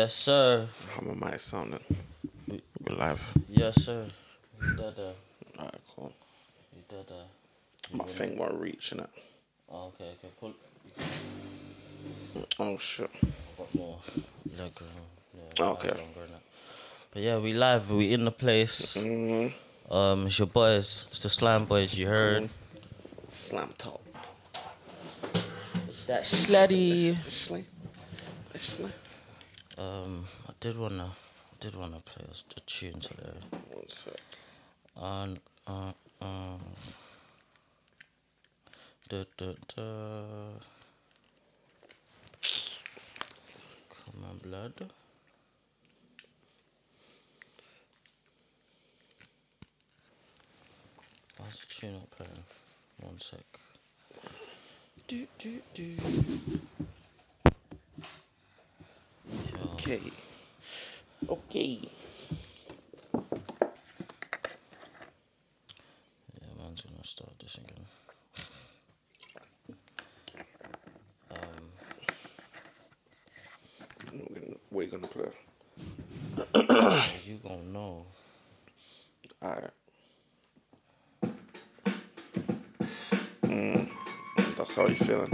Yes, sir. How am I sounding? We're live. Yes, sir. Alright, cool. That. My thing won't reach in it. Oh, okay, okay. Pull. Oh shit. I've got more leg room. Yeah, Okay. leg longer than. But yeah, we live. We in the place. Mm-hmm. Um, it's your boys. It's the Slime Boys. You heard. Slam top. It's that slutty. It's slam. It's slam. Um, I did wanna, I did wanna play us a tune today. One sec. On, uh, uh. Da, da, da. Come on, blood. Why's the tune not playing? One sec. Do, do, do. Okay. Okay. Yeah, man's gonna start this again. Um, We're gonna, gonna play. you gonna know. Alright. Mm, that's how you feeling.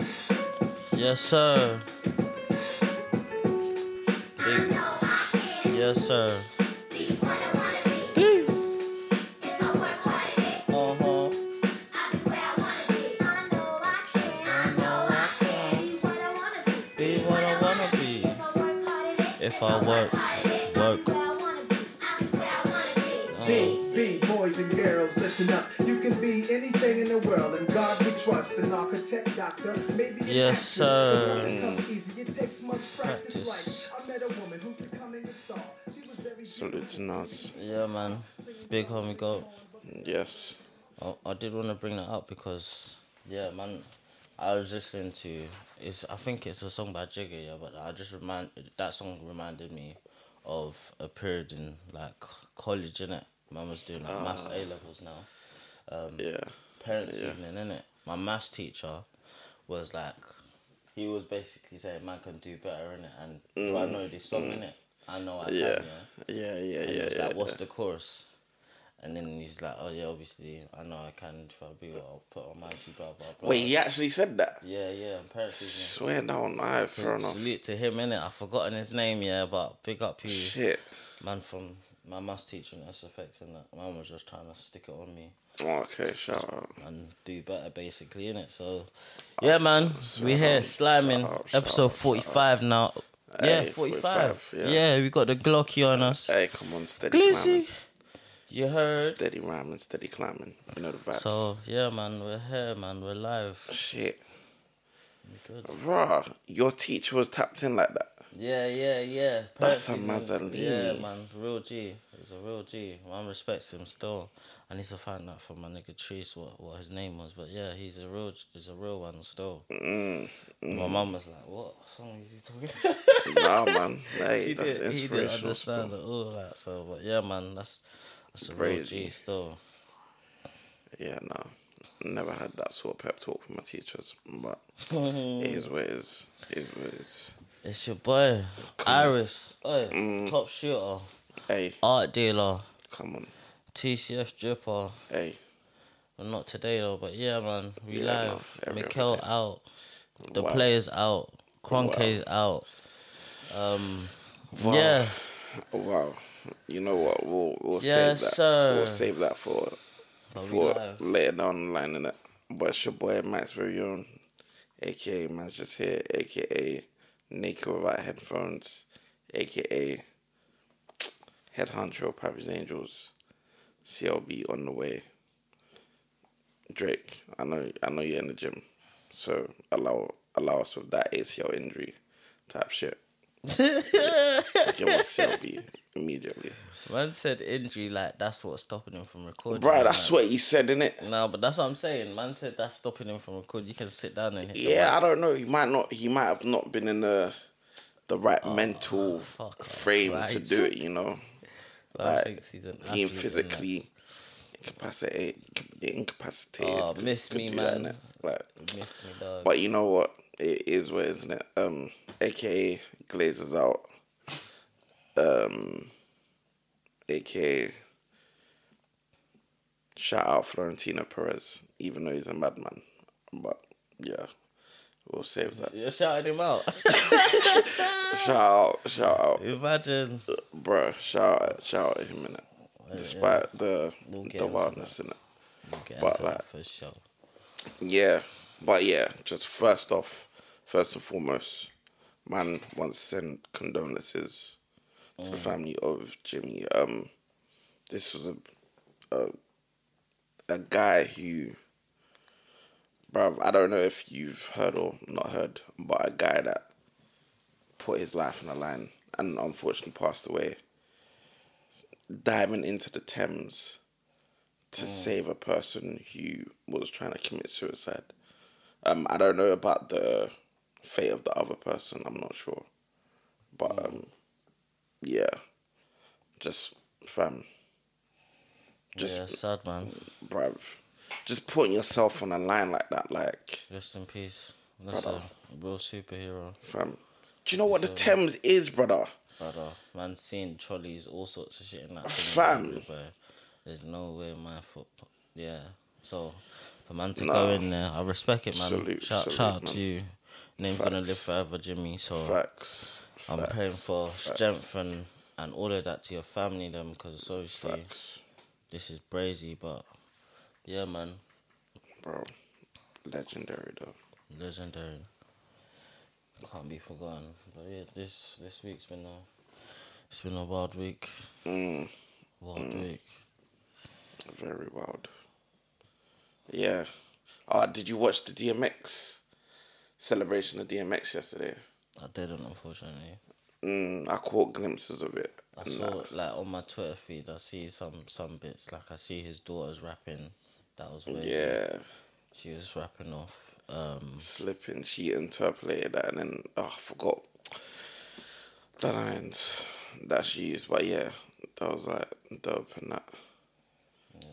Yes, sir. Yes, sir. Uh huh. Be what I wanna be. Be what I wanna be If I work, work. B, B, boys and girls, listen up. You can be anything in the world, and God we trust. An architect, doctor, maybe an Yes, actress. sir. But comes easy. It takes much practice. Practice. Like I met a woman who's becoming a star. She was very Salute to Nas. Yeah, man. Big homie go. Yes. I, I did want to bring that up because, yeah, man, I was listening to it's. I think it's a song by Jigga, yeah, but I just remind that song reminded me of a period in like college, innit? Man was doing like maths A levels now. Um, Yeah. parents Yeah. evening, innit? My maths teacher was like, he was basically saying, "Man can do better, innit?" And do I know this song, innit? I know I Mm. Yeah. can, yeah. Yeah, yeah, And he yeah, was yeah. like, "What's yeah. the chorus?" And then he's like, "Oh yeah, obviously, I know I can. If I be what I'll put on my G, blah blah blah." Wait, he actually said that? Yeah, yeah. And parents evening. Swear down, alright, fair enough. Salute to him, innit? I've forgotten his name, yeah, but big up you, Shit. man from my maths teacher in SFX, and that man was just trying to stick it on me Okay, shout out. and do better, basically, in it. So, yeah, man, we here shout episode forty-five now. Yeah, Hey, forty-five. 45, yeah. yeah. we got the Glocky on us. Hey, come on, steady Glizzy, climbing. you heard? Steady rhyming, steady climbing. You know the vibes. So yeah, man, we're here, man. We're live. Shit. Good. Raw, your teacher was tapped in like that. Yeah, yeah, yeah. That's a Perfect, Yeah, man, real G. He's a real G. Man respects him still. I need to find out from my nigga Treese what, what his name was, but yeah, he's a real he's a real one still. Mm, My mum was like, "What song is he talking?" nah, man. Hey, he, that's did, he didn't understand it all that. So, but yeah, man, that's that's a real G Crazy. still. Yeah, no. Never had that sort of pep talk from my teachers, but it is what it is. It is what it is. It's your boy Iris, Oi, Mm. top shooter, Hey, art dealer, come on. TCF dripper. Hey, Well, not today though, but yeah, man, we Yeah, live. Mikel out, the Wow. players out, Kroenke's out. Um, yeah, Oh, wow. You know what? We'll we'll Yes, save that. sir. We'll save that for But for later down the line, innit? But it's your boy Max own, aka Man's just here, aka Naked without headphones, aka Head Honcho, Papa's Angels, CLB on the way. Drake, I know I know you're in the gym, so allow allow us with that ACL injury type shit. Give us CLB immediately. man said injury like that's what's stopping him from recording. Man. that's what he said, innit? No, but that's what I'm saying. Man said that's stopping him from recording. You can sit down and hit Yeah. I don't know. He might not. He might have not been in the the right mental Oh, fuck off, frame to do it. You know, like, thinks he's an he athlete physically incapacitated. Incapacitated. Oh, miss me, that, man. innit? Like. Miss me, dog. but you know what? It is what isn't it? Um, AKA Glazers out. Um, aka shout out Florentino Perez, even though he's a madman. But yeah, we'll save that. You're shouting him out. Shout out, shout out, Imagine. bruh. Shout out, shout out him in it. Despite the We'll the wildness in it. We'll But, like- for sure. Yeah, but yeah, just first off, first and foremost, man wants to send condolences to the family of Jimmy. Um, this was a a, a guy who, bro, I don't know if you've heard or not heard, but a guy that put his life on the line and unfortunately passed away, diving into the Thames to save a person who was trying to commit suicide. Um, I don't know about the fate of the other person. I'm not sure, but um, yeah, just fam, just yeah, sad man. bruv, just putting yourself on a line like that, like Rest in peace. That's Brother. a real superhero, fam. Do you know what the Thames is, brother? brother. Man, seeing trolleys, all sorts of shit in that Fam. everywhere. There's no way my foot. Yeah. So, for man to Nah. go in there, I respect it, man. Salute, shout, salute, shout out man. to you. Name gonna live forever, Jimmy. So Facts. I'm Facts. praying for strength and, and all of that to your family, them, because obviously Facts, this is brazy, but yeah, man, bro. Legendary though. legendary. Can't be forgotten. But yeah, this this week's been a it's been a wild week. Mm, Wild week. very wild. Yeah. Oh, did you watch the DMX celebration of DMX yesterday? I didn't, unfortunately. Mm, I caught glimpses of it. I saw like on my Twitter feed. I see some some bits. Like I see his daughter's rapping. That was weird. Yeah, She was rapping off. Um, slipping. She interpolated that, and then oh, I forgot the lines that she used. But yeah, that was like dope and that.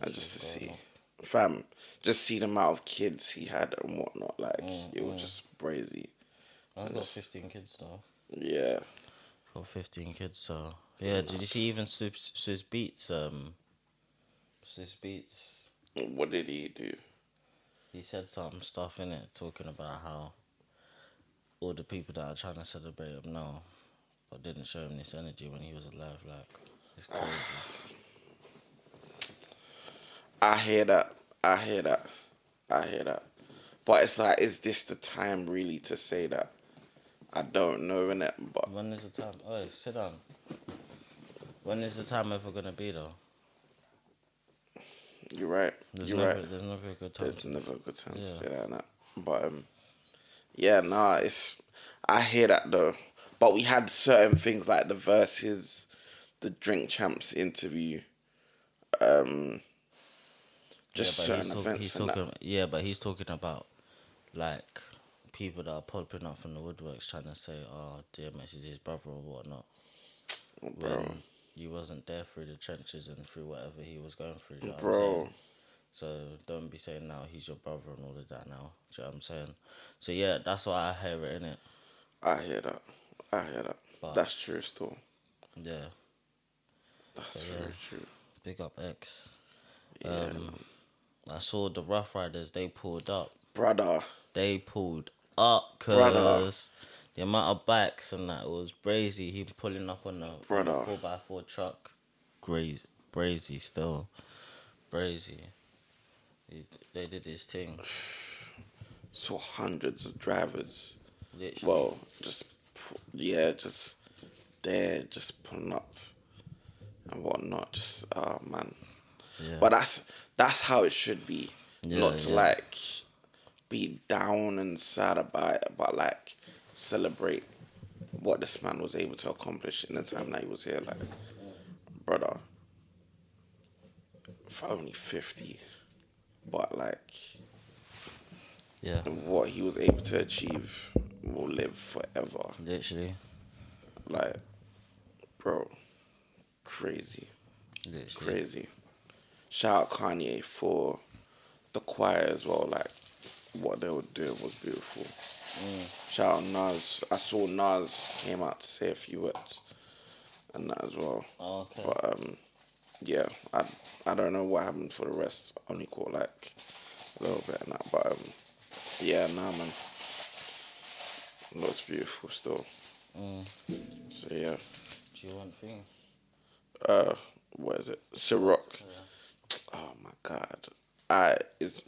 and just to see, going fam, just see the amount of kids he had and whatnot. Like Mm, it was just crazy. I've got fifteen kids though. Yeah. Got fifteen kids. So yeah. Did you see even Swizz, Swizz Beatz? Um, Swizz Beatz. What did he do? He said some stuff in it talking about how all the people that are trying to celebrate him now, but didn't show him this energy when he was alive. Like it's crazy. I hear that. I hear that. I hear that. But it's like, is this the time really to say that? I don't know, innit? But When is the time? Oh, sit down. When is the time ever gonna be though? you're right. There's you're never, right. there's never a good time. There's to- never a good time to Yeah. say that? But um, yeah, nah, it's. I hear that though. But we had certain things like the verses, the Drink Champs interview, um, just yeah, certain talk- events. he's and that. talking. Yeah, but he's talking about like people that are popping up from the woodworks trying to say, "Oh, DMX is his brother" or whatnot. Bro, When you wasn't there through the trenches and through whatever he was going through. You know bro. So don't be saying now he's your brother and all of that now. Do you know what I'm saying? So yeah, that's why I hear it in it. I hear that. I hear that. But- That's true still. Yeah, That's yeah. very true. big up X. Yeah, Um, I saw the Ruff Ryders. They pulled up. brother. They pulled up because the amount of bikes and that was brazy. He pulling up on a four x four truck. Crazy, brazy still, brazy. He, they did his thing. Saw hundreds of drivers. Literally. Well, just yeah, just there, just pulling up and whatnot. Just oh man. yeah. But that's that's how it should be. Yeah, Not yeah. like be down and sad about it, but like celebrate what this man was able to accomplish in the time that he was here. Like, brother, for only fifty, but like yeah, what he was able to achieve will live forever. literally, Like, bro, crazy, literally. crazy. Shout out Kanye for the choir as well. Like, what they were doing was beautiful. Shout out Nas. I saw Nas came out to say a few words, and that as well. Oh, okay. But um, yeah, I I don't know what happened for the rest. Only caught like a little bit and that, but um, yeah, nah, man. Looks beautiful still. Mm. So yeah, Do you want thing? uh, what is it? Ciroc. Oh my god, I is.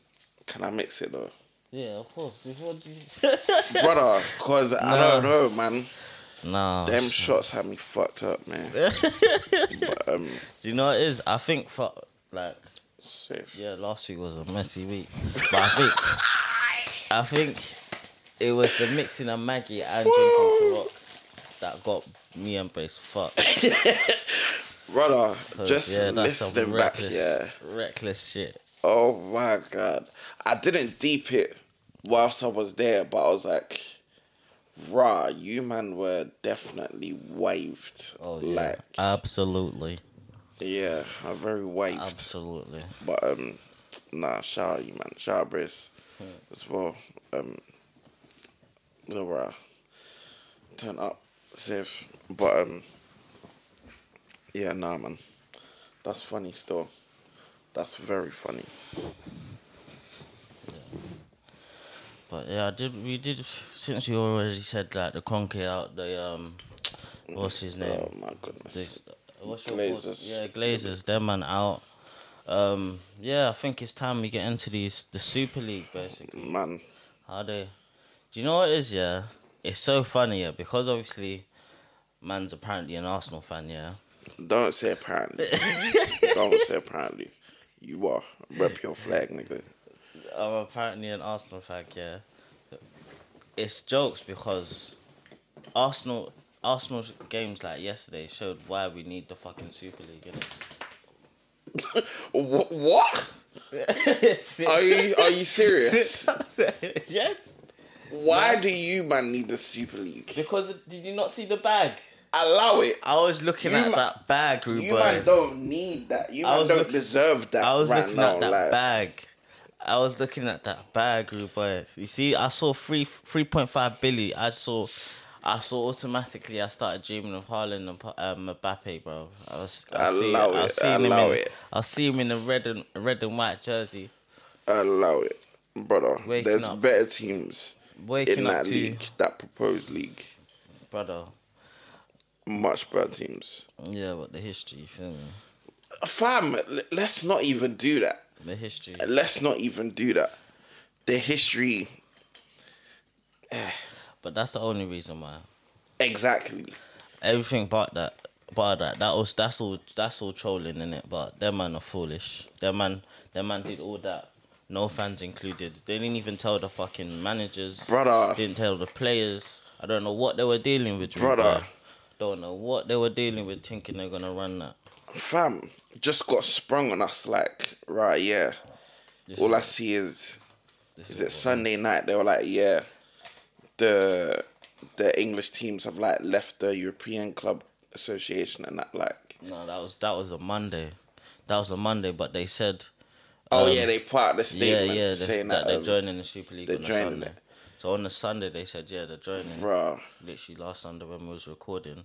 Can I mix it though, Yeah, of course. Before brother? Cause I don't know, man. nah. Them shots had me fucked up, man. but um, Do you know what it is? I think for like yeah, last week was a messy week, but I think I think it was the mixing of Maggie and drinking Ciroc that got me and Brace fucked. Brother, just yeah, that's listening back, reckless, yeah. reckless shit. Oh my god. I didn't deep it whilst I was there, but I was like, rah, you man were definitely waved. Oh yeah, Like, absolutely, yeah, I'm very waved. absolutely. But um nah, shout out you man. Shout out Briss Hmm. as well. Um no rah. Turn up, safe. But um yeah, nah man. That's funny still. That's very funny. But yeah, I did. We did since you already said that the Kroenke out the um, what's his name? Oh my goodness. This, what's your Glazers. Yeah, Glazers. Them man out. Um, yeah, I think it's time we get into these the Super League basically. Man, How they? Do you know what it is? Yeah, it's so funny. Yeah, because obviously, man's apparently an Arsenal fan. Yeah. don't say apparently. don't say apparently. You are. Rep your flag, nigga. I'm apparently an Arsenal fan. Yeah. It's jokes because Arsenal Arsenal's games like yesterday showed why we need the fucking Super League. Innit? What? Are you are you serious? yes. Why do you man need the Super League? Because did you not see the bag? Allow it. I was looking You at ma- that bag, Ruben. You man don't need that. You I man was don't looking- deserve that I was right looking now. at that like, bag. I was looking at that bag, Ruben. You see, I saw three three point five billion. I saw. I saw automatically. I started dreaming of Haaland and um, Mbappe, bro. I was. I see, Allow I it, was seeing him in, it. I see him in a red and red and white jersey, allow it, brother. Waking There's up. better teams waking in that league, that proposed league. brother. Much better teams. Yeah, but the history, you feel me? Fam, let's not even do that. The history. Let's not even do that. The history, But that's the only reason why. exactly. Everything but that, but that, that was that's all that's all trolling in it. But them man are foolish. Them man, them man did all that. No fans included. They didn't even tell the fucking managers. Brother. Didn't tell the players. I don't know what they were dealing with. Brother. Ruben. Don't know what they were dealing with, thinking they're gonna run that. Fam, just got sprung on us like, right, yeah. This All I see is, this is is it Sunday night? They were like, yeah, the the English teams have like left the European Club Association and that like. No, that was that was a Monday. That was a Monday, but they said. Oh um, yeah, they put out the statement yeah, they, saying that, that, they're um, joining the Super League they're joining it. So on the Sunday they said yeah they're joining. Bruh, Literally last Sunday when we was recording,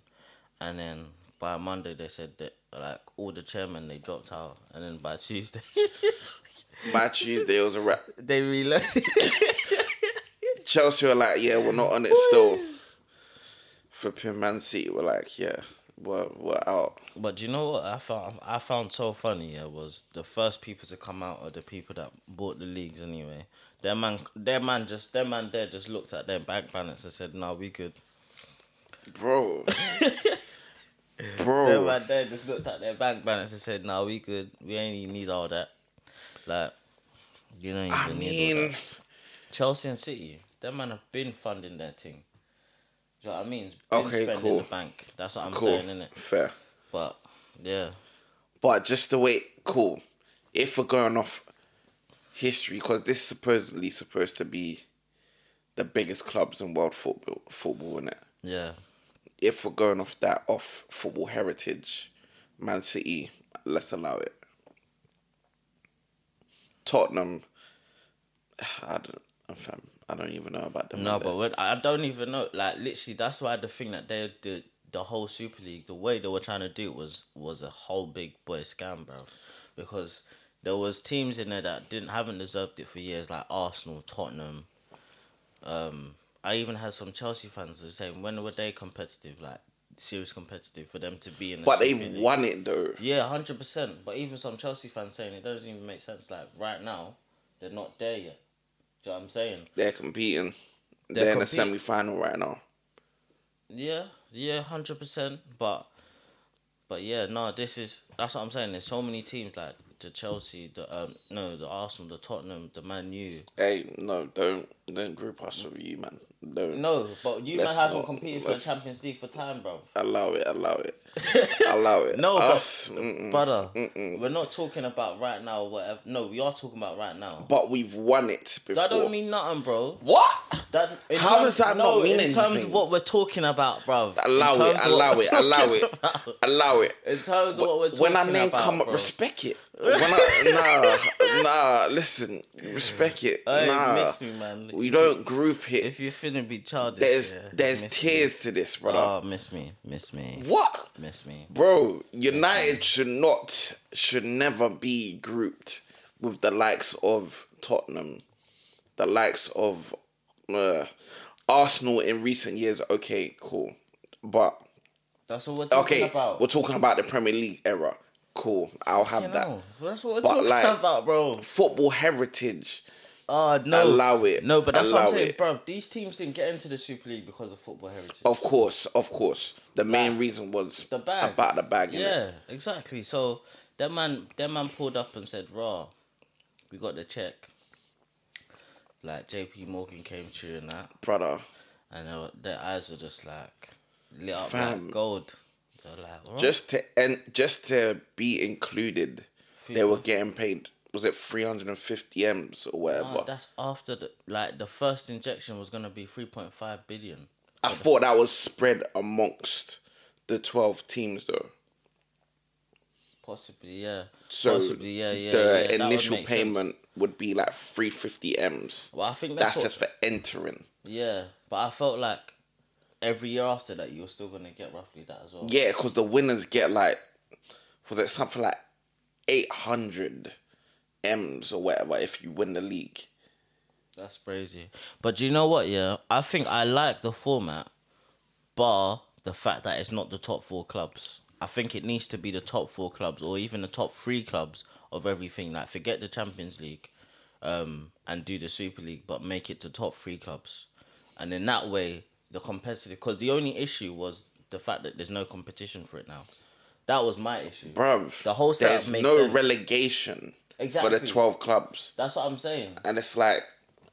and then by Monday they said that like all the chairmen they dropped out, and then by Tuesday by Tuesday it was a wrap. they realized. Chelsea were like, yeah, we're not on it still. Flipping Man City were like, yeah, we're we're out. but do you know what I found? I found so funny. Yeah, was the first people to come out are the people that bought the leagues anyway. Their man, their man, just their man there just looked at their bank balance and said, "No, we good." Bro. Bro. man there just looked at their bank balance and said, "No, we good. We ain't even need all that." Like, you don't even I mean. Chelsea and City, them man have been funding their thing. Do you know what I mean? It's Been Okay, cool. the bank. That's what I'm cool. saying, innit? Fair. But yeah, But just the way, cool. If we're going off history, because this is supposedly supposed to be the biggest clubs in world football, football, is it? yeah, If we're going off that, off football heritage, Man City, let's allow it. Tottenham, I don't, I'm I don't even know about them. no, but when, I don't even know. Like, literally, that's why the thing that they the the whole Super League, the way they were trying to do it was was a whole big boy scam, bro. Because there was teams in there that didn't haven't deserved it for years, like Arsenal, Tottenham. Um, I even had some Chelsea fans saying when were they competitive, like serious competitive for them to be in. The But they've League? won it though. Yeah, hundred percent. But even some Chelsea fans saying it doesn't even make sense. Like right now, they're not there yet. Do you know what I'm saying? They're competing. They're They're, in the semi final right now. Yeah, yeah, hundred percent. But, but yeah, no, this is that's what I'm saying. There's so many teams like the Chelsea, the um, no, the Arsenal, the Tottenham, the Man U. Hey, no, don't don't group us with you, man. Don't No, but you Let's man haven't not- competed for the Champions League for time, bro. allow it. Allow it. allow it. No, but- us. mm-mm. Brother, we're not talking about right now. Whatever. No, we are talking about right now. But we've won it before. That don't mean nothing, bro. what? That in How terms- does that no, not mean in terms of what we're talking about, bro? Allow it. Allow it. Allow it. Allow it. In terms of what we're talking about, when our name about, come up, bro. respect it. I, nah, nah. Listen, respect it. Nah, miss me, man. we don't group it. If you're finna be childish, there's yeah, there's tears to this, Me. brother. Oh, miss me, miss me, what, miss me. bro? United should not, should never be grouped with the likes of Tottenham, the likes of uh, Arsenal in recent years. Okay, cool, but That's what we're talking okay, about. we're talking about the Premier League era. Cool, I'll have You that. know, that's what we're But, talking like, about, bro. Football heritage. Oh no, allow it. No, but that's what I'm saying, it. bro. These teams didn't get into the Super League because of football heritage. Of course, of course. The main reason was The bag. about the bag. Yeah, exactly. So that man, that man pulled up and said, "Raw, we got the check." Like J.P. Morgan came through and that, brother. and they were- their eyes were just like lit up Fam. like gold. They were like, "What?" Just to and just to be included, they were getting paid. Was it three hundred and fifty m's or whatever? That's after the like the first injection was gonna be three point five billion. I thought that was spread amongst the twelve teams though. Possibly, yeah. So Possibly, yeah, yeah. the yeah, that would initial sense. payment would be like three fifty m's. Well, I think That's that's, what, just for entering. yeah. But I felt like every year after that, you're still gonna get roughly that as well. Yeah, because the winners get like, was it something like eight hundred m's or whatever if you win the league. That's crazy. But do you know what? Yeah, I think I like the format, bar the fact that it's not the top four clubs. I think it needs to be the top four clubs or even the top three clubs of everything. Like forget the Champions League, um, and do the Super League, but make it to top three clubs, and in that way the competitive. Because the only issue was the fact that there's no competition for it now. That was my issue. bro. The whole setup there's no sense. relegation for the 12 clubs. That's what I'm saying. And it's like,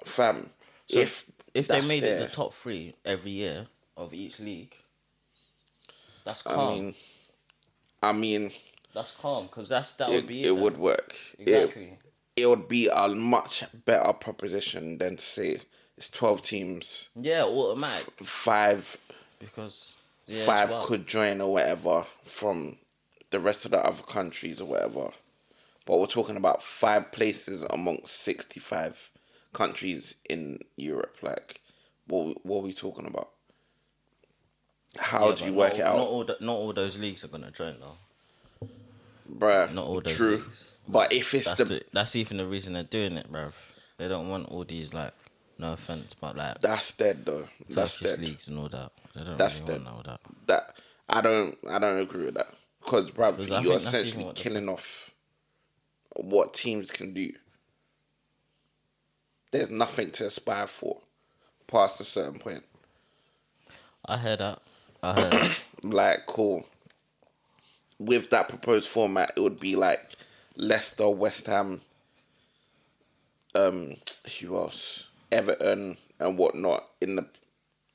fam, So if if they made there, it the top three every year of each league, that's I calm. mean, I mean, that's calm because that's that it, would be it. it would work. exactly. It, it would be a much better proposition than to say it's 12 teams, yeah, automatic five because yeah, five wild. could join or whatever from the rest of the other countries or whatever. But we're talking about five places amongst 65 countries in Europe. Like, what, what are we talking about? How Yeah, do you work not, it out? Not all, the, not all those leagues are gonna join though. Bruh, Not all those true. leagues. But if it's That's the, the, that's even the reason they're doing it, bruv. They don't want all these like, no offense, but like that's dead though. That's dead. leagues and all that. They don't That's really dead. all that. That I don't I don't agree with that. Because bruv, you're think that's even essentially killing off what teams can do. There's nothing to aspire for past a certain point. I heard that. I heard that. Like, cool. With that proposed format, it would be like Leicester, West Ham, um, who else? Everton and whatnot in the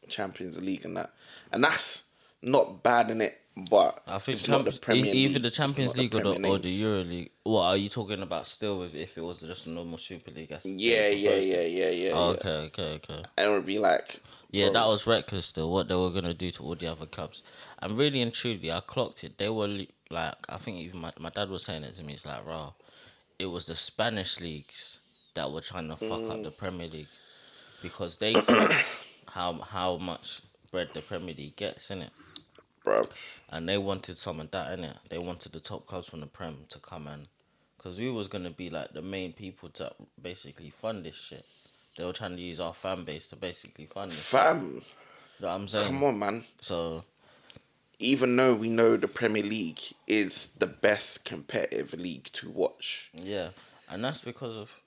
Champions League and that. And that's not bad in it, but I think it's not the Premier e- League. either the Champions not the League or the, or the. Euro League. What are you talking about? Still, with if it was just a normal Super League? That's Yeah, yeah, yeah, yeah, yeah. Oh, yeah. okay, okay, okay. And it would be like, Yeah, bro, that was reckless. Still, what they were gonna do to all the other clubs, and really and truly, I clocked it. They were like, I think even my my dad was saying it to me. It's like, raw. It was the Spanish leagues that were trying to fuck up the mm. Premier League because they how how much bread the Premier League gets in it. bro. and they wanted some of that in it. They wanted the top clubs from the Prem to come and, because we was gonna be like the main people to basically fund this shit. They were trying to use our fan base to basically fund this. Fam, You know what I'm saying? come on, man. So Even though we know the Premier League is the best competitive league to watch, yeah, and that's because of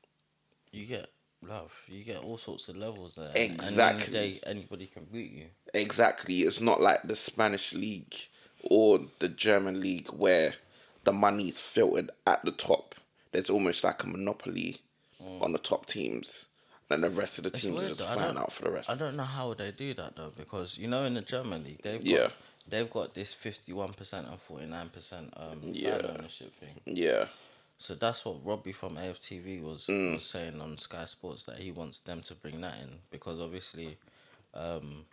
you get love. You get all sorts of levels there. And the end of the Exactly. day, anybody can beat you. exactly, it's not like the Spanish league or the German league where the money is filtered at the top. There's almost like a monopoly on the top teams, and the rest of the Mm. It's teams weird just. Find out for the rest. I don't know how they do that though, because you know in the German league they've got, Yeah. they've got this fifty one percent and forty nine percent um Yeah. ownership thing. Yeah, So that's what Robbie from AFTV was Mm. was saying on Sky Sports that he wants them to bring that in because obviously, um,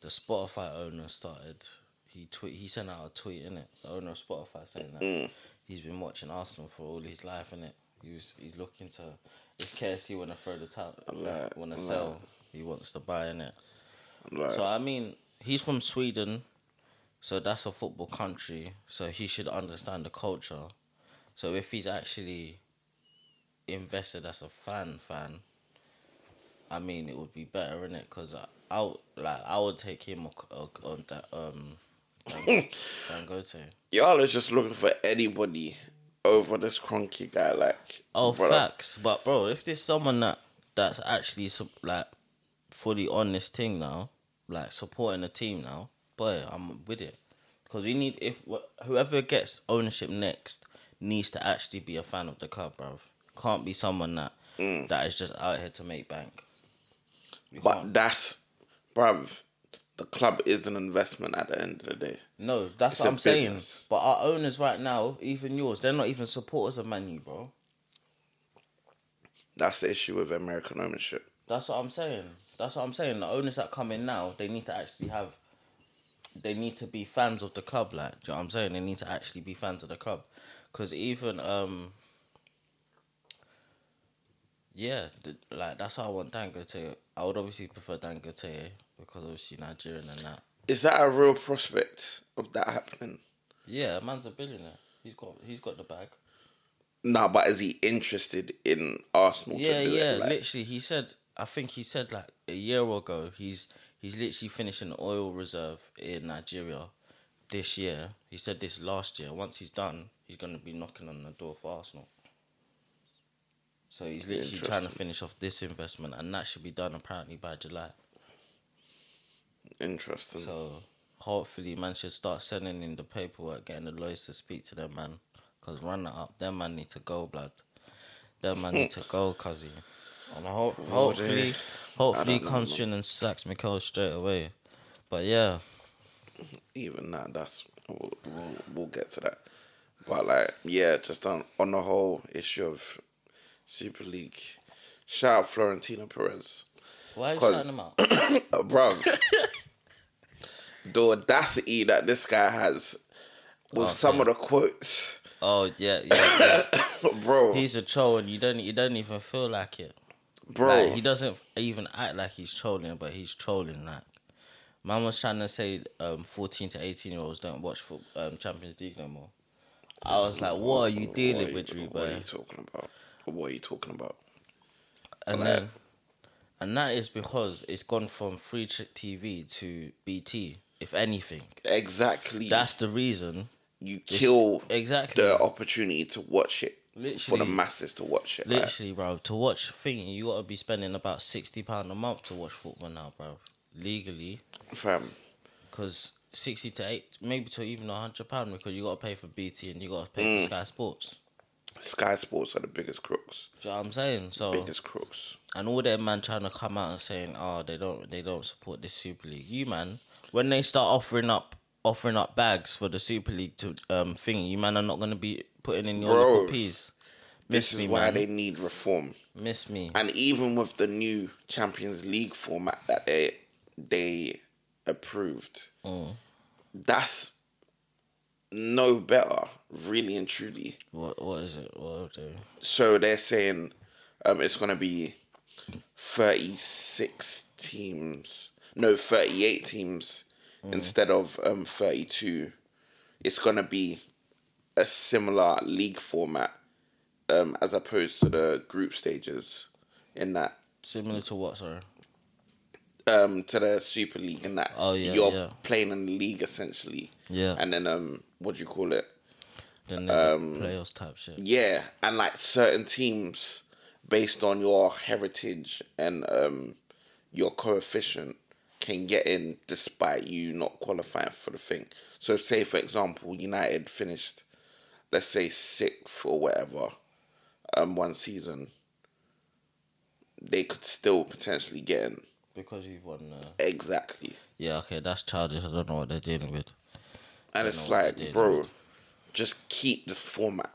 the Spotify owner started. He tweet he sent out a tweet in it. The owner of Spotify saying that Mm. he's been watching Arsenal for all his life in it. He was he's looking to if KSE want to throw the towel Right, want to sell, he wants to buy in it. like, So I mean, he's from Sweden, so that's a football country. So he should understand the culture. So if he's actually invested as a fan, fan, I mean, it would be better in it because I, I would, like I would take him on, that um. Dan- Dangote. y'all are just looking for anybody over this Kroenke guy. Like, Oh, brother. facts. But bro, if there's someone that that's actually like fully on this thing now, like supporting the team now, boy, I'm with it. Because we need if wh- whoever gets ownership next needs to actually be a fan of the club, bro. Can't be someone that mm. that is just out here to make bank. We But can't- that's, bruv, the club is an investment at the end of the day. no, that's it's what I'm saying. But our owners right now, even yours, they're not even supporters of Man U, bro. That's the issue with American ownership. That's what I'm saying. That's what I'm saying. The owners that come in now, they need to actually have. They need to be fans of the club, like. Do you know what I'm saying? They need to actually be fans of the club, because even um. Yeah, like that's how I want Dangote. I would obviously prefer Dangote because obviously Nigerian and that. Is that a real prospect of that happening? Yeah, a man's a billionaire. He's got he's got the bag. No, but is he interested in Arsenal? Yeah, to do yeah. It? Like, literally, he said. I think he said like a year ago. He's he's literally finished an oil reserve in Nigeria this year. He said this last year. Once he's done, he's gonna be knocking on the door for Arsenal. So he's literally trying to finish off this investment, and that should be done apparently by July. interesting. So hopefully, man should start sending in the paperwork, getting the lawyers to speak to them, man. Cause run that up, them man need to go, blood. Them man need to go, cuzzy. And I hope, hopefully, hopefully, he don't know, comes in and sacks Mikel straight away. But yeah, Even that, that's we'll, we'll, we'll get to that. But like, yeah, just on on the whole issue of Super League, shout out Florentino Perez, why are you shouting him out? uh, bro. the audacity that this guy has with some of the quotes, Oh yeah, yeah, yeah. bro, He's a troll, and you don't, you don't even feel like it. bro. Like, he doesn't even act like he's trolling, but he's trolling. Like, man was trying to say, um, fourteen to eighteen year olds don't watch foot, um, Champions League no more. I was like, what are you dealing are with, you- Drew, What are you talking about? What are you talking about? And Like- then, and that is because it's gone from free TV to BT. If anything, Exactly. that's the reason. you kill exactly. the opportunity to watch it for the masses to watch it. like, Literally, bro. To watch thing, you gotta be spending about sixty pound a month to watch football now, bro. Legally, fam, because sixty to eight, maybe to even hundred pound, because you gotta pay for BT and you gotta pay for Sky Sports. Sky Sports are the biggest crooks. Do you know what I'm saying? So, Biggest crooks. and all them man trying to come out and saying, "Oh, they don't, they don't support this Super League." You man, when they start offering up, offering up bags for the Super League to um thing, you man are not gonna be putting in your Bro, little piece. Miss This me, is why man. they need reform. Miss me. And even with the new Champions League format that they they approved, Mm. that's no better, really and truly. What what is it? What they? So they're saying um, it's gonna be thirty six teams, no thirty eight teams instead of um thirty two, it's gonna be a similar league format, um, as opposed to the group stages. In that, Similar to what, sorry? Um, to the Super League, and that Oh, yeah, you're yeah. playing in the league essentially. Yeah. and then um, what do you call it? Then um, playoffs type shit. Yeah, and like certain teams, based on your heritage and um, your coefficient, can get in despite you not qualifying for the thing. So, say for example, United finished, let's say sixth or whatever, um, one season. They could still potentially get in. Because you've won. Uh... Exactly, Yeah, okay, that's childish. I don't know what they're dealing with. and it's like, bro, just keep this format.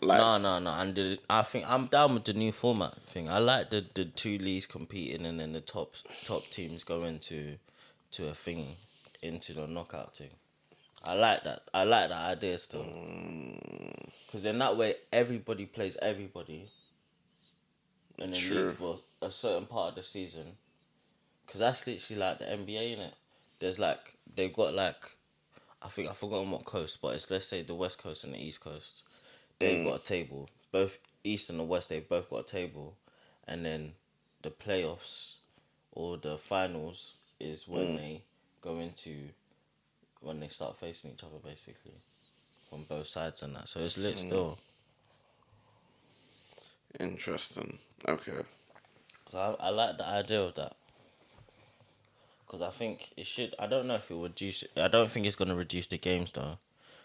Like, No, no, no. And the, I think I'm down with the new format thing. I like the, the two leagues competing and then the top top teams go into to a thingy, into the knockout thing. I like that. I like that idea still. Because in that way, everybody plays everybody. And then True. league for a certain part of the season. Because that's literally like the NBA, in it. There's like, they've got like, I think, I've forgotten what coast, but it's let's say the West Coast and the East Coast. They've mm. got a table. Both East and the West, they've both got a table. And then the playoffs or the finals is when mm. they go into, when they start facing each other, basically. From both sides and that. So it's lit mm. still. interesting. Okay. So I, I like the idea of that. Because I think it should. I don't know if it would reduce. I don't think it's gonna reduce the games though,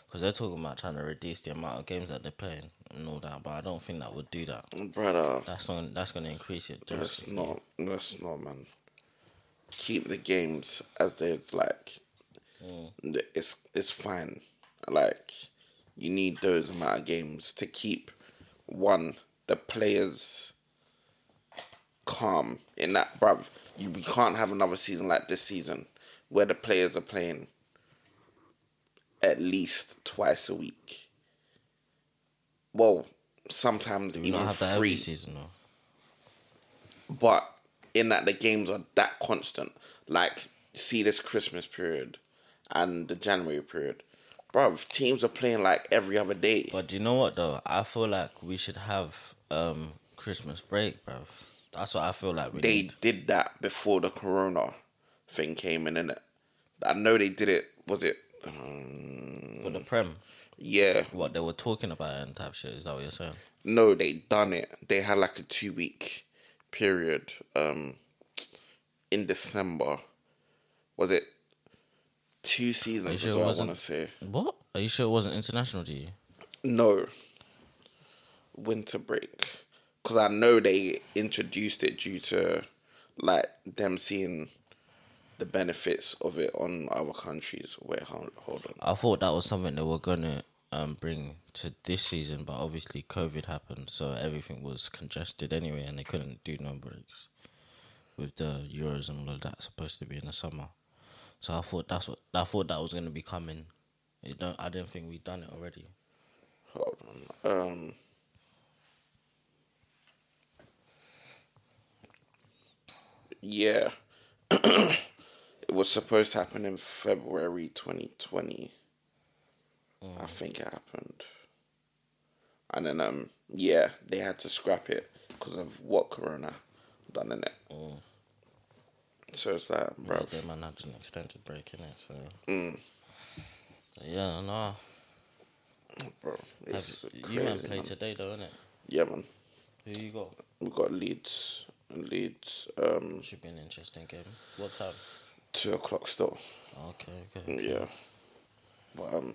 because they're talking about trying to reduce the amount of games that they're playing and all that. But I don't think that would do that. Brother, That's on. That's gonna increase it. Let's not. Let's not, man. Keep the games as there's like. Mm. It's it's fine. Like, you need those amount of games to keep one the players calm in that, bruv. You we can't have another season like this season where the players are playing at least twice a week. Well, sometimes we even not have that three every season though? but in that the games are that constant. Like, see this Christmas period and the January period. Bruv, teams are playing like every other day. But do you know what though? I feel like we should have um Christmas break, bro. That's what I feel like they need. did that before the corona thing came in, innit? I know they did it, was it? Um, for the prem. yeah. What they were talking about and type shit. Is that what you're saying? No, they done it. They had like a two week period um in December. Was it two seasons sure ago, I want to say. What? Are you sure it wasn't international? Do you? No. Winter break. Because I know they introduced it due to like them seeing the benefits of it on other countries. Wait, hold, hold on. I thought that was something they were gonna um bring to this season, but obviously COVID happened, so everything was congested anyway, and they couldn't do no breaks with the Euros and all of that supposed to be in the summer. So I thought that's what I thought that was gonna be coming. It don't, I didn't think we'd done it already. Hold on. Um. Yeah. it was supposed to happen in February 2020. I think it happened. And then, um, yeah, they had to scrap it because of what Corona done in it. So it's like, bro, But they man had an extended break in it, so Mm. yeah, no. bro, Have, it's you man play man. today though, innit? Yeah, man. Who you got? We got Leeds Leeds. Um, Should be an interesting game. What time? two o'clock still. Okay, okay. okay. Yeah. But um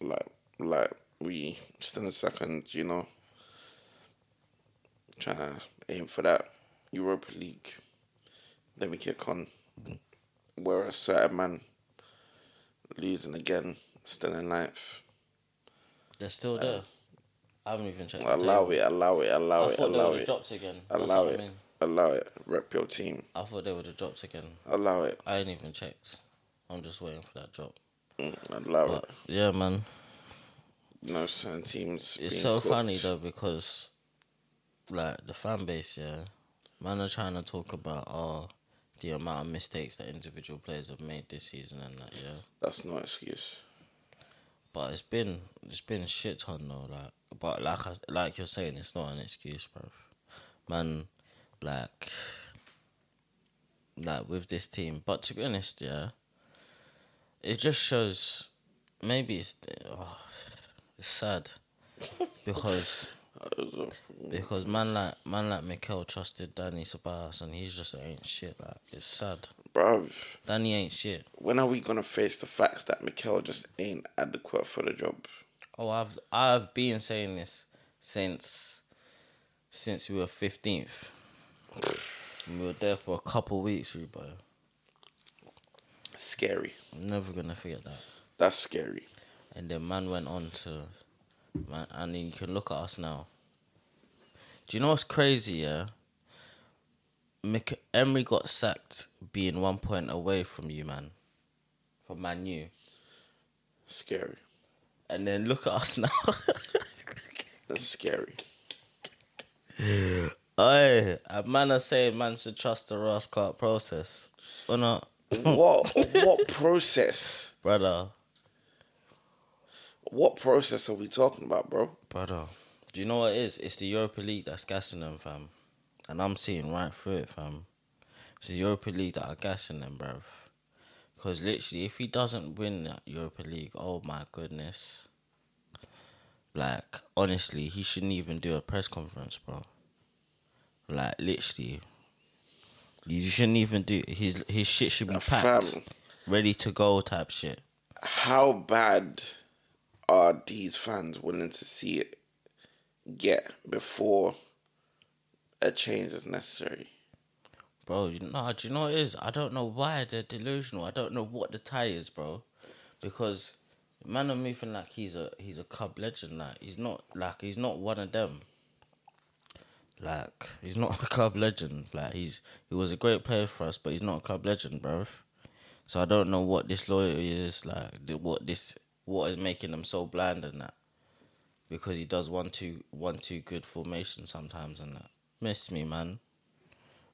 like like we still in second, you know. Trying to aim for that Europa League. Then we kick on. Whereas certain man losing again, still in ninth. They're still there. I haven't even checked. Allow it, allow it, allow I it, allow it. dropped again. Allow what I it. mean. Allow it. Rep your team. I thought they would have dropped again. Allow it. I ain't even checked. I'm just waiting for that drop. Mm, Allow But it. yeah, man, No, certain teams. it's so cooked. funny though because, like, the fan base, yeah, man are trying to talk about oh, the amount of mistakes that individual players have made this season and that, yeah. That's no excuse. But it's been it's been shit ton though, like but like I, like you're saying, it's not an excuse, bro. Man, like like with this team. But to be honest, yeah, it just shows maybe it's oh, it's sad because because man like man like Mikel trusted Dani Ceballos and he's just ain't shit. Like it's sad. Bruv, Danny ain't shit. when are we gonna face the facts that Mikel just ain't adequate for the job? Oh, I've I've been saying this since since we were fifteenth. We were there for a couple weeks, Rubo. Scary. I'm never gonna forget that. That's scary. And then man went on to, man, and then you can look at us now. Do you know what's crazy? Yeah. Mick Emery got sacked, being one point away from you, man. From Man U. Scary. And then look at us now. That's scary. Oi, a man are saying man should trust the Ross Clark process. Or not, what what process? brother? What process are we talking about, bro? Brother, do you know what it is? It's the Europa League that's gassing them, fam. And I'm seeing right through it, fam. It's the Europa League that are gassing them, bruv. Because literally, if he doesn't win that Europa League, oh my goodness. Like, honestly, he shouldn't even do a press conference, bro. Like, literally. You shouldn't even do his his shit should be Uh, packed, fam. ready to go type shit. How bad are these fans willing to see it get before a change is necessary? Bro, you know, do you know what it is? I don't know why they're delusional. I don't know what the tie is, bro. Because man I'm moving like he's a he's a club legend. Like he's not like he's not one of them. Like he's not a club legend. Like he's he was a great player for us, but he's not a club legend, bro. So I don't know what this loyalty is like. What this what is making them so blind and that. Because he does one two one two good formation sometimes and that. Miss me, man.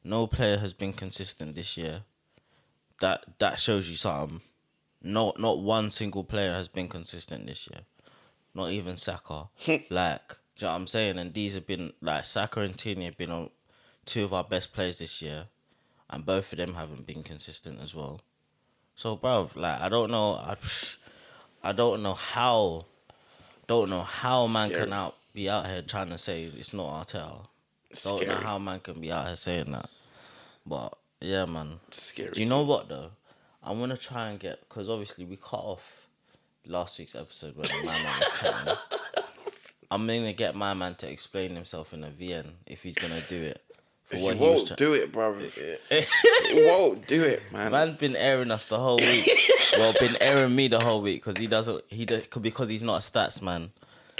No player has been consistent this year. That that shows you something. Not not one single player has been consistent this year. Not even Saka. like, you know what I'm saying? And these have been like Saka and Tierney have been on two of our best players this year, and both of them haven't been consistent as well. So, bruv, like I don't know, I, I don't know how, don't know how man Scary. can out be out here trying to say it's not Arteta. Don't Scary. know how man can be out here saying that. But yeah, man. Scary. Do you know what though? I'm gonna try and get because obviously we cut off last week's episode when my man was. I'm gonna get my man to explain himself in a VN if he's gonna do it. For He what he won't tra- do it, bro. he won't do it, man. Man's been airing us the whole week. well, been airing me the whole week because he doesn't. He does because he's not a stats man.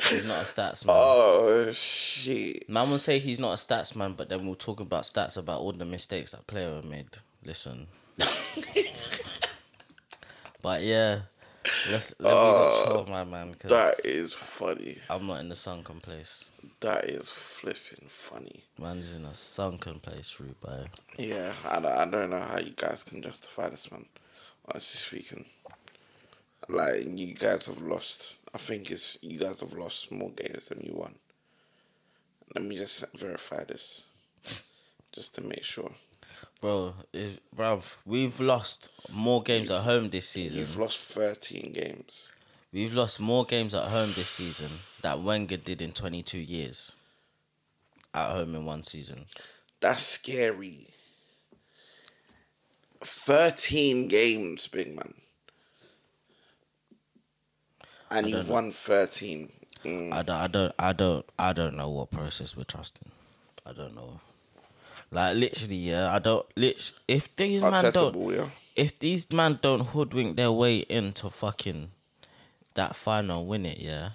He's not a stats man. Oh shit! Man will say he's not a stats man, but then we'll talk about stats about all the mistakes that player made. Listen. but yeah, let's let me not troll uh, my man That because is funny. I'm not in the sunken place. That is flipping funny. Man's in a sunken place, Rubai. Yeah, I don't, I don't know how you guys can justify this, man. Honestly speaking, like you guys have lost. I think it's you guys have lost more games than you won. Let me just verify this, just to make sure. Bro, if, bruv, we've lost more games at home this season. You've lost thirteen games. We've lost more games at home this season that Wenger did in 22 years. At home in one season. That's scary. Thirteen games, big man. And you've know. won thirteen. Mm. I don't, I don't, I don't, I don't know what process we're trusting. I don't know. Like literally, yeah. I don't. Lit. If these man don't, yeah. if these man don't hoodwink their way into fucking that final, win it, yeah.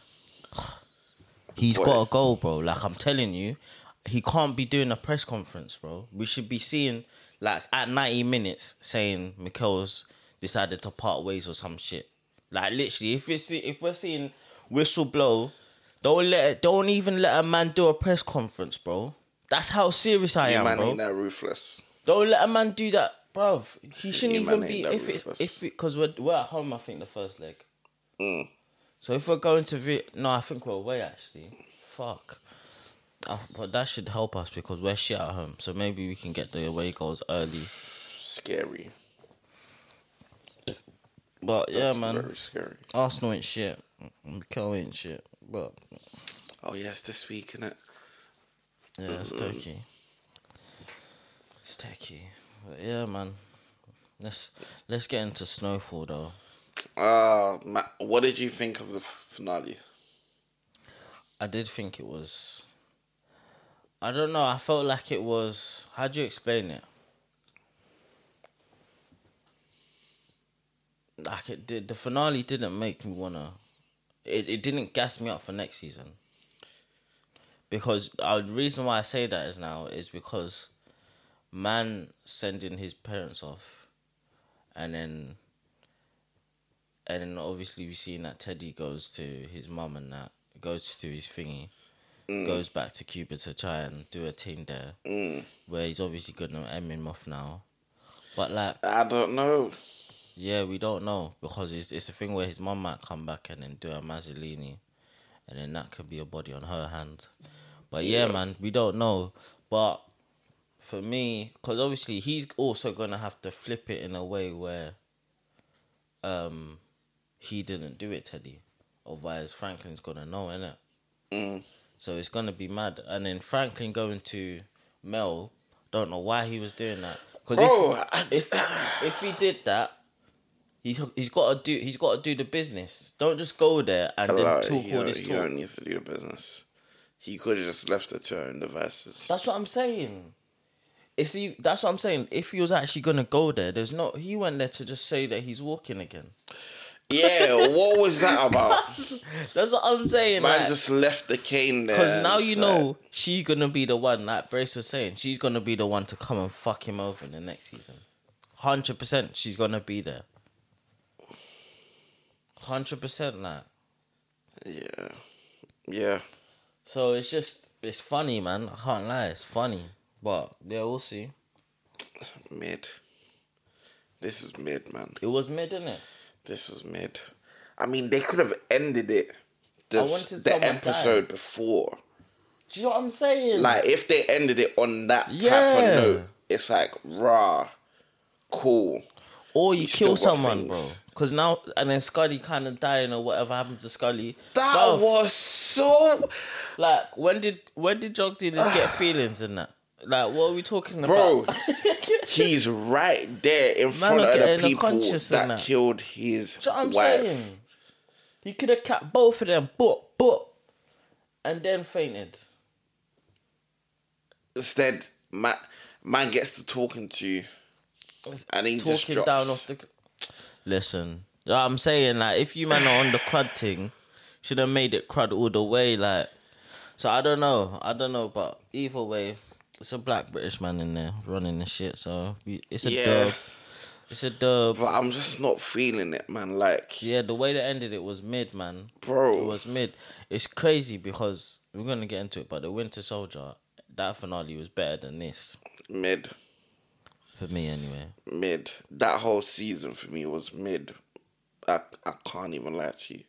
He's Boy. got a goal, bro. Like I'm telling you, he can't be doing a press conference, bro. We should be seeing like at 90 minutes saying Mikel's decided to part ways or some shit. Like literally, if it's if we're seeing whistle blow, don't let don't even let a man do a press conference, bro. That's how serious I You am, man bro. ain't that ruthless. Don't let a man do that. bruv, he shouldn't you even man be ain't that if it's ruthless. if because we're we're at home. I think the first leg. Mm. So if we're going to v- no, I think we're away actually. Fuck. But that should help us because we're shit at home. So maybe we can get the away goals early. Scary. But yeah, That's man, Very scary. Arsenal ain't shit. Mikel ain't shit. But Oh yes, this week, innit? Yeah, it's Turkey. It's Turkey. But yeah, man. Let's let's get into Snowfall though. Uh, ma what did you think of the finale? I did think it was. I don't know. I felt like it was. How do you explain it? Like it did. The finale didn't make me wanna. It it didn't gas me up for next season. Because uh, the reason why I say that is now is because, man sending his parents off, and then. And then obviously we seen that Teddy goes to his mum and that goes to his thingy, goes back to Cuba to try and do a thing there, Mm. where he's obviously gonna end him off now. But like, I don't know. yeah, we don't know because it's it's a thing where his mum might come back and then do a Mazzolini, and then that could be a body on her hand. But yeah, Yeah. man, we don't know. But for me, because obviously he's also gonna have to flip it in a way where, um, he didn't do it, Teddy. Otherwise, Franklin's gonna know, innit? Mm. So it's gonna be mad. And then Franklin going to Mel, don't know why he was doing that. Because if, if if he did that, he he's got to do he's got to do the business. Don't just go there and then talk all this talk. don't need to do the business. He could have just left it to her own devices. That's what I'm saying. It's e- that's what I'm saying. If he was actually gonna go there, there's no. He went there to just say that he's walking again. Yeah, what was that about? That's what I'm saying. Man like- just left the cane there. Because now you like- know she's gonna be the one, like Brace was saying, she's gonna be the one to come and fuck him over in the next season. Hundred percent, she's gonna be there. Hundred percent, like. Yeah. Yeah. So it's just it's funny, man. I can't lie, it's funny. But yeah, we'll see. Mid. This is mid, man. It was mid, isn't it? This was mid. I mean, they could have ended it the, I wanted the episode before. Do you know what I'm saying? Like, if they ended it on that type of note, it's like, rah, cool. Or you we kill someone, bro. Because now and then Scully kind of dying or whatever happened to Scully. That Bruv, was so. like when did when did Jog Dealers get feelings in that? Like what are we talking Bro, about? he's right there in front of the people that, that. killed his you know wife. saying? He could have capped both of them, but but, and then fainted. Instead, man, man gets to talking to you, and he just Talking drops. down off the. Listen, I'm saying like if you man are on the crud thing, should have made it crud all the way. Like, so I don't know, I don't know, but either way, it's a black British man in there running the shit. So it's a Yeah. dub. It's a dub. But I'm just not feeling it, man. Like, Yeah, the way they ended it was mid, man. bro, It was mid. It's crazy because we're gonna get into it, but the Winter Soldier, that finale was better than this mid, for me, anyway. mid. That whole season for me was mid. I I can't even lie to you.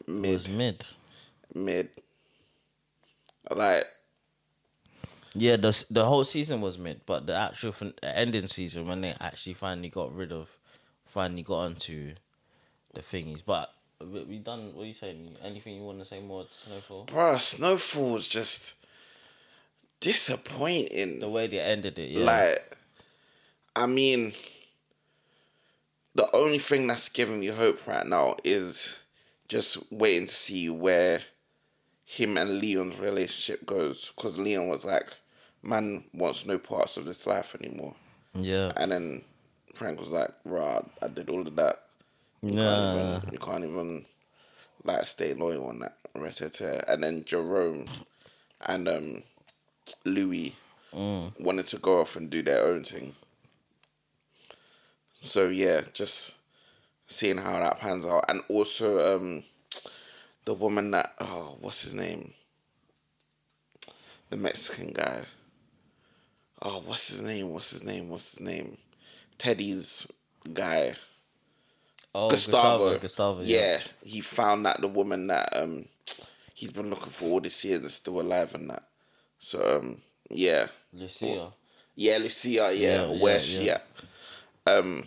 It Mid, was mid. mid. Like, Yeah, the the whole season was mid, but the actual fin- ending season when they actually finally got rid of, finally got onto the thingies. But we, done. What are you saying? Anything you want to say more? Snowfall. bro, Snowfall was just disappointing. The way they ended it, yeah. Like, I mean, the only thing that's giving me hope right now is just waiting to see where him and Leon's relationship goes. Because Leon was like, man wants no parts of this life anymore. yeah, And then Frank was like, rah, I did all of that. You Nah. can't even, you can't even like stay loyal on that. And then Jerome and um Louis Mm. wanted to go off and do their own thing. So yeah, just seeing how that pans out, and also um the woman that oh what's his name, the Mexican guy. oh, what's his name? What's his name? What's his name? Teddy's guy. Oh, Gustavo. Gustavo. Gustavo. yeah. he found that the woman that um he's been looking for all this years is still alive and that. So um yeah. Lucia. Yeah, Lucia, yeah, Yeah, where yeah, she yeah. Um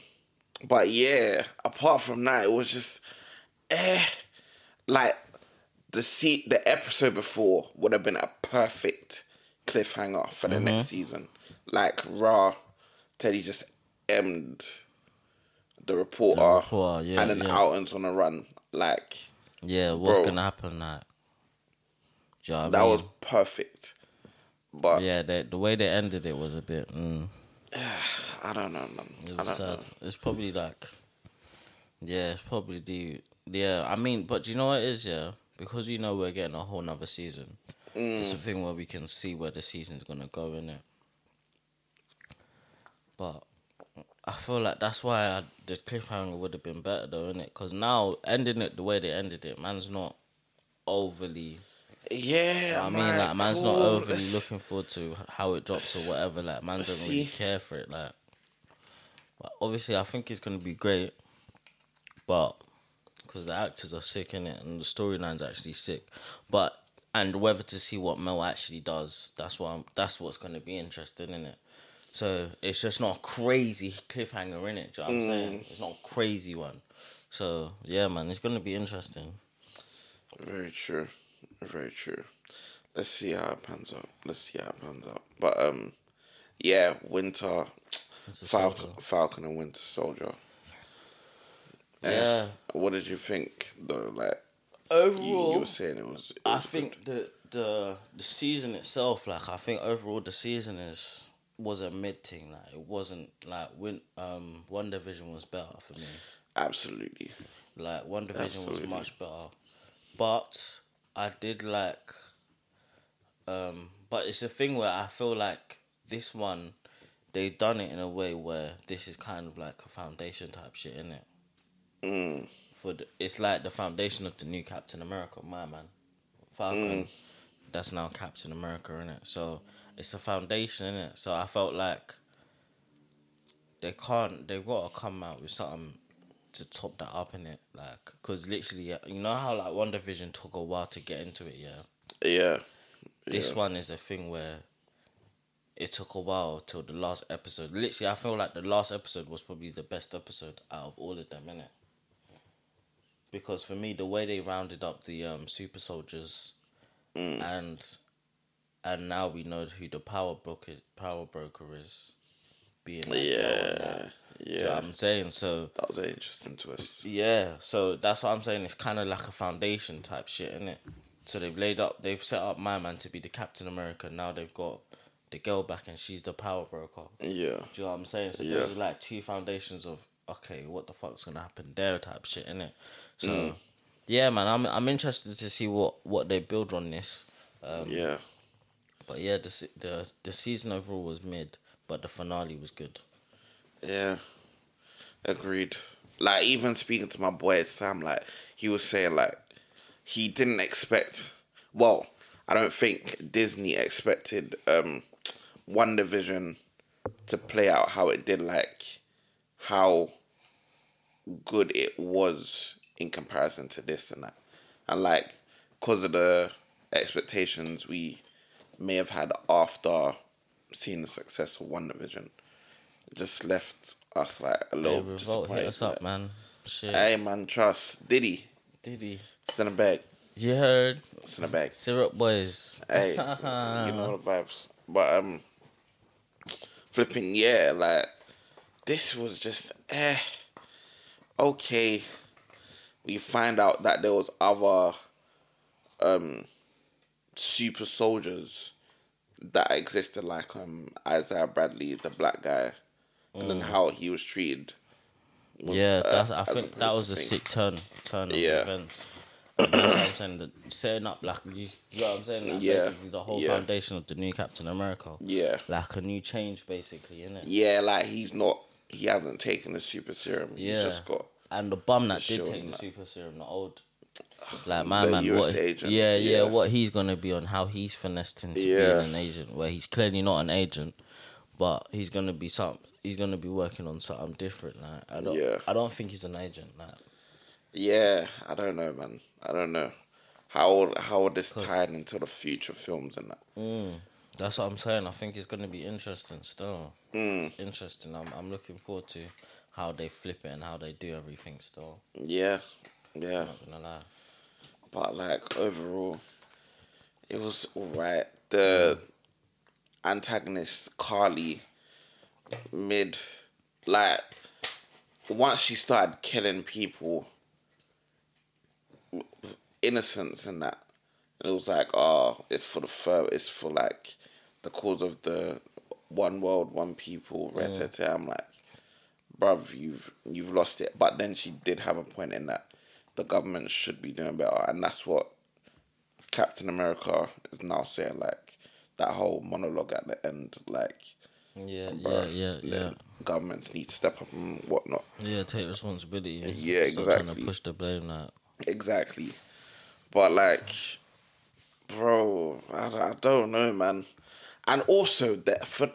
but yeah, apart from that, it was just eh like the seat. the episode before would have been a perfect cliffhanger for the Mm-hmm. next season. Like raw Teddy just emmed the reporter, The reporter, yeah, and then yeah. Alton's on a run. Like Yeah, what's Bro. gonna happen? Like, you know what I that mean? was perfect. But Yeah, they, the way they ended it was a bit. Mm, I don't know, man. it was sad. know. It's probably like, yeah, it's probably the yeah. I mean, but do you know what it is? Yeah, because you know we're getting a whole nother season. It's Mm. a thing where we can see where the season's gonna go in it. But I feel like that's why I, the cliffhanger would have been better though, innit? Because now ending it the way they ended it, man's not overly. Yeah, I mean, man, like man's not overly Let's- looking forward to how it drops or whatever. Like man let's doesn't really care for it. Like, but obviously, I think it's gonna be great, but because the actors are sick in it and the storyline's actually sick, but and whether to see what Mel actually does, that's what I'm, that's what's gonna be interesting in it. So it's just not a crazy cliffhanger in it. You know what I'm Mm. saying? It's not a crazy one. So yeah, man, it's gonna be interesting. Very true. Very true. Let's see how it pans out. Let's see how it pans out. But um, yeah, Winter Falcon. Falcon and Winter Soldier. Eh, Yeah. What did you think though? Like Overall, you, you were saying, it was. It I was think the the the season itself, like I think overall the season is was a mid thing. Like it wasn't like when um WandaVision was better for me. absolutely. Like WandaVision Absolutely. was much better, but I did like. Um, but it's a thing where I feel like this one, they done it in a way where this is kind of like a foundation type shit, isn't it? Mm. For the, it's like the foundation of the new Captain America, my man, Falcon. That's now Captain America, in it. So it's a foundation, in it. So I felt like they can't. They've got to come out with something to top that up in it, like because literally, you know how like WandaVision took a while to get into it, yeah. Yeah. This yeah. one is a thing where it took a while till the last episode. Literally, I feel like the last episode was probably the best episode out of all of them, innit? Because for me, the way they rounded up the um, super soldiers, Mm. and and now we know who the power broker power broker is, being and that. Yeah. You know what Yeah. I'm saying so. That was an interesting twist. Yeah, so that's what I'm saying. It's kind of like a foundation type shit, isn't it? So they've laid up, they've set up my man to be the Captain America. Now they've got the girl back, and she's the power broker. Yeah. Do you know what I'm saying? So Yeah. those are like two foundations of okay, what the fuck's gonna happen there type shit, innit? So Mm. yeah, man, I'm I'm interested to see what what they build on this. Um, Yeah. But yeah, the the the season overall was mid, but the finale was good. Yeah. Agreed. Like even speaking to my boy Sam, like he was saying like he didn't expect well, I don't think Disney expected um WandaVision to play out how it did like how good it was in comparison to this and that. And like because of the expectations we may have had after seeing the success of WandaVision just left us like a little disappointed. hit us up, man. Shit, Hey man, trust Diddy. did he? Send a bag. You heard? Send a bag. Syrup boys. Hey, you know the vibes. But um, flipping yeah, like this was just eh. Okay, we find out that there was other um super soldiers that existed, like um Isaiah Bradley, the black guy, and then how he was treated. was, Yeah, uh, that's, I think that was a thing. sick turn turn of Yeah. events. That's what I'm saying. That setting up like you, you know what I'm saying. Like, Yeah. basically the whole Yeah. foundation of the new Captain America. Yeah. Like a new change, basically, innit? Yeah, like he's not. He hasn't taken the super serum. Yeah. He's just got. And the bum that did take the like- super serum, the old, like my The man, US what, agent, yeah, yeah, yeah. what he's gonna be on, how he's finessed into Yeah. being an agent, where he's clearly not an agent, but he's gonna be some. He's gonna be working on something different. Like I don't. Yeah. I don't think he's an agent. Like Yeah, I don't know, man. I don't know how how this tied into the future films and that. Mm, that's what I'm saying. I think it's gonna be interesting still. Mm. Interesting. I'm I'm looking forward to how they flip it and how they do everything still. Yeah, yeah. I'm not gonna lie. But like overall, it was alright. The antagonist Karli, mid, like once she started killing people, innocents and that, it was like, oh, it's for the fur, it's for like the cause of the one world, one people. Mm. I'm like, bruv, you've you've lost it. But then she did have a point in that the government should be doing better, and that's what Captain America is now saying. Like that whole monologue at the end, like Yeah, yeah, yeah, yeah. governments need to step up and whatnot. Yeah, take responsibility. Yeah, Stop trying exactly. to push the blame. Like Exactly, but like, bro, I, I don't know, man. And also that for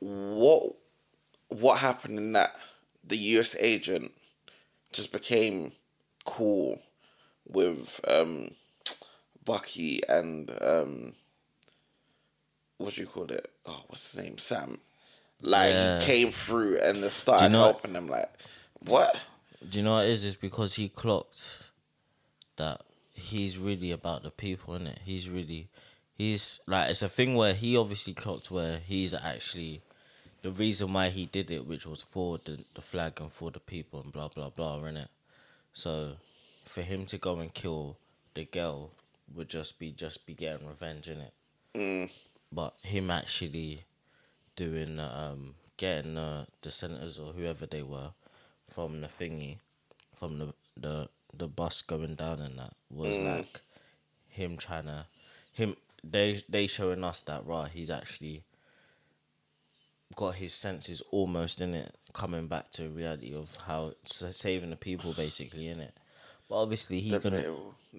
what what happened in that the U.S. agent just became cool with um, Bucky and um, what do you call it? Oh, what's his name? Sam. Like Yeah. he came through and just started know- helping them. Like what? Do you know what it is? It's because he clocked that he's really about the people, innit? He's really, he's like, it's a thing where he obviously clocked where he's actually the reason why he did it, which was for the, the flag and for the people and blah, blah, blah, innit? So for him to go and kill the girl would just be, just be getting revenge, innit? Mm, But him actually doing, um, getting uh, the senators or whoever they were from the thingy, from the the the bus going down and that was like him trying to him they they showing us that right he's actually got his senses almost in it coming back to reality of how saving the people basically in it but obviously he's gonna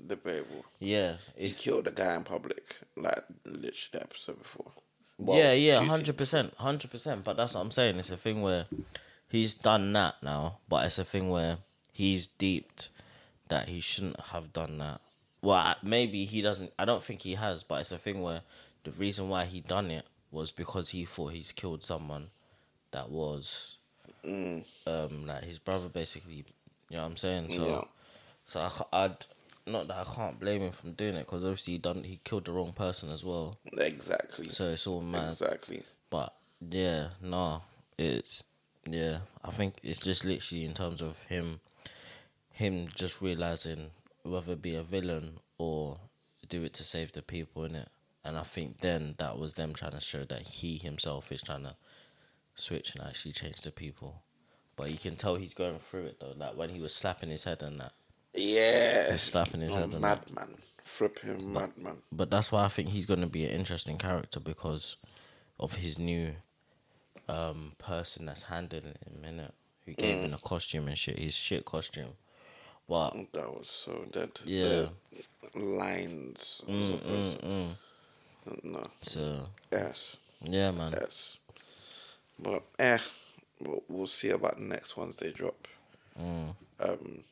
debatable, yeah He killed a guy in public, like literally the episode before. yeah, yeah, two hundred percent, hundred percent. But that's what I'm saying. It's a thing where he's done that now, but it's a thing where he's deeped that he shouldn't have done that. Well, maybe he doesn't. I don't think he has, but it's a thing where the reason why he done it was because he thought he's killed someone that was Mm, um like his brother, basically. You know what I'm saying? So, Yeah. so I, I'd not that I can't blame him from doing it because obviously he done he killed the wrong person as well. exactly. So it's all mad. Exactly. But yeah, no, it's yeah. I think it's just literally in terms of him, him just realizing whether be a villain or do it to save the people in it. And I think then that was them trying to show that he himself is trying to switch and actually change the people. But you can tell he's going through it though. Like when he was slapping his head and that. Yeah. He's slapping his Oh, head and that. madman. Flipping madman. But that's why I think he's going to be an interesting character because of his new um, person that's handling him, innit? Who gave him a costume and shit, his shit costume. But That was so dead. Yeah. The lines. mm, mm, mm. No. so Yes. yeah, man. Yes. But eh, we'll, we'll see about the next ones they drop. Mm. Um,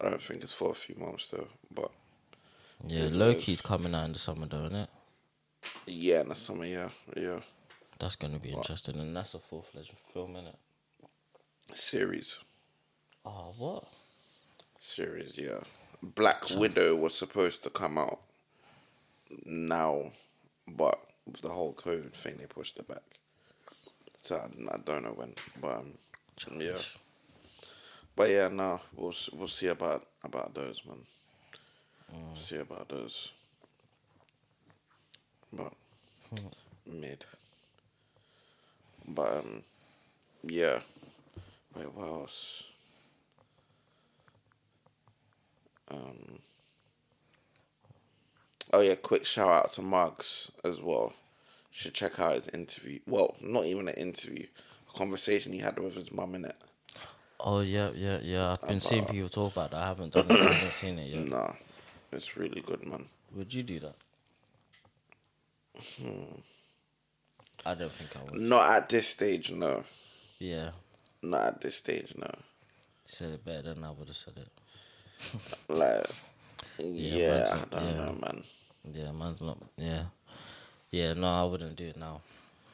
I don't think it's for a few months though. But Yeah, Loki's coming out in the summer though, it? yeah, in the summer, yeah, yeah. That's going to be interesting, and that's a full fledged film, innit? Series, Oh, what? series, yeah. Black Widow was supposed to come out now, but with the whole COVID thing, they pushed it back. So I, I don't know when, but um, yeah. But yeah, no, we'll we'll see about about those, man. See about those. But mid. But um, yeah. Wait, what else? Um. Oh yeah, quick shout out to Mugs as well. Should check out his interview. Well, not even an interview, a conversation he had with his mum in it. Oh, yeah, yeah, yeah. I've been seeing people talk about that. I haven't done it. I haven't seen it yet. Nah, it's really good, man. Would you do that? Hmm. I don't think I would. Not at this stage, no. Yeah, Not at this stage, no. said it better than I would have said it. Like, yeah, man's I don't yeah. know, man. Yeah, man's not. Yeah, yeah. No, I wouldn't do it now.